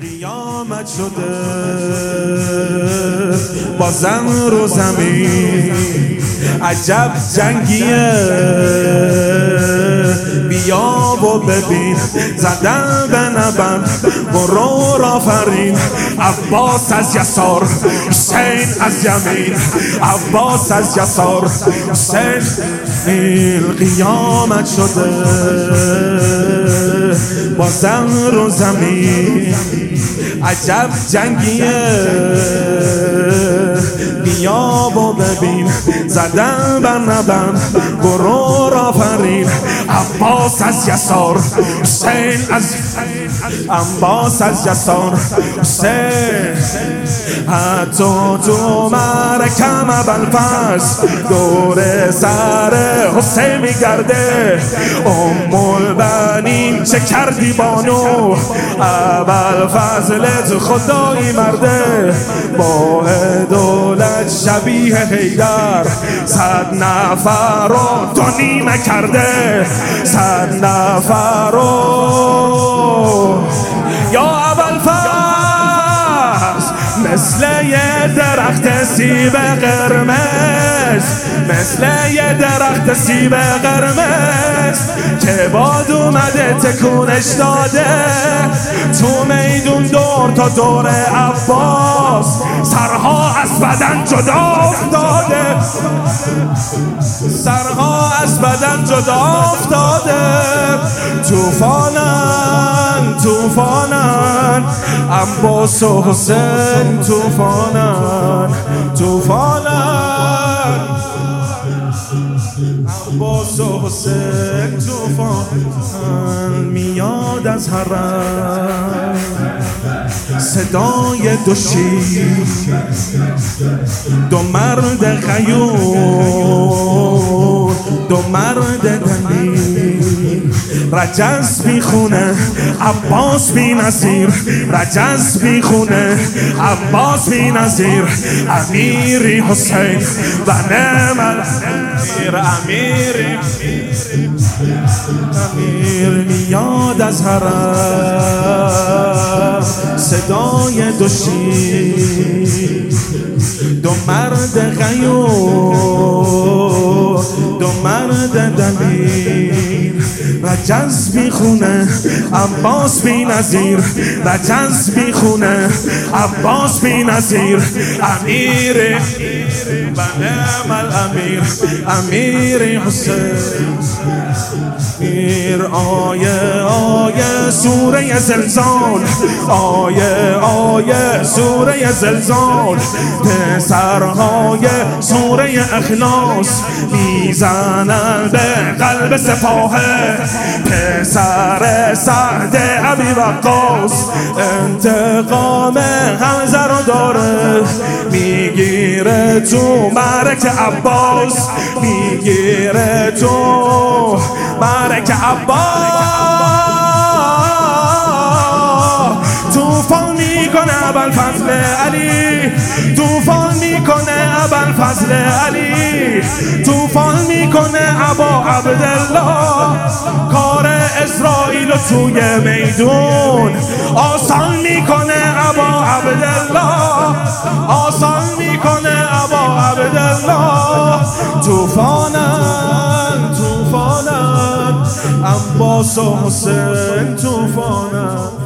قیامت شده. با زن رو زمین عجب جنگیه. بیا و ببین. زدن به نبند برو را فرین. عباس از یسار حسین از یمین. عباس از یسار حسین قیامت شده. با زن رو زمین عجب جنگیه. بیا و ببین. زدن بر نبن برو را فرین. عباس از یسار حسین از عباس از یسار حسین. حتی تو مرکم بلفز دور سر حسین میگرده. ام البنین چه کردی بانو؟ اول فضلت خدایی مرده. با دولت شبیه حیدر. صد نفر رو تو نیمه کرده. صد نفر رو. یا اول مثل یه درخت سیب قرمز. مثل یه درخت سیب قرمز. که باد اومده تکونش داده. تو میدون دور تا دور عباس. سرها از بدن جدا افتاده. سرها از بدن جدا افتاده. توفانن توفانن عباس و حسین توفانن توفانن عباس و حسین توفانن میاد از حرم صدای دوشی دو مرد غیور دو مرد دنی رجز می‌خونه عباس بی نظیر رجز می‌خونه عباس بی نظیر امیری حسین و نعم امیر امیری امیر میاد از حرم. صدای دوشی دو مرد غیور دو مرد دمیر. رجز می‌خونه. عباس بی نظیر رجز می‌خونه. عباس بی نظیر امیر و نعم الامیر امیر حسین امیر آیه سوره زلزال. آیه آیه سوره زلزال. پسرهای سوره اخلاص می‌زنن به قلب سپاه پسر سعد عبی وقاص انتقام همزه رو داره. می‌گیره تو مرک عباس. می‌گیره تو مرک عباس. فضل علی توفان می‌کنه ابا عبدالله. کار اسرائیل توی میدون. آسان می‌کنه ابا عبدالله. آسان می‌کنه ابا عبدالله. توفانن توفانن عباس و حسین توفانن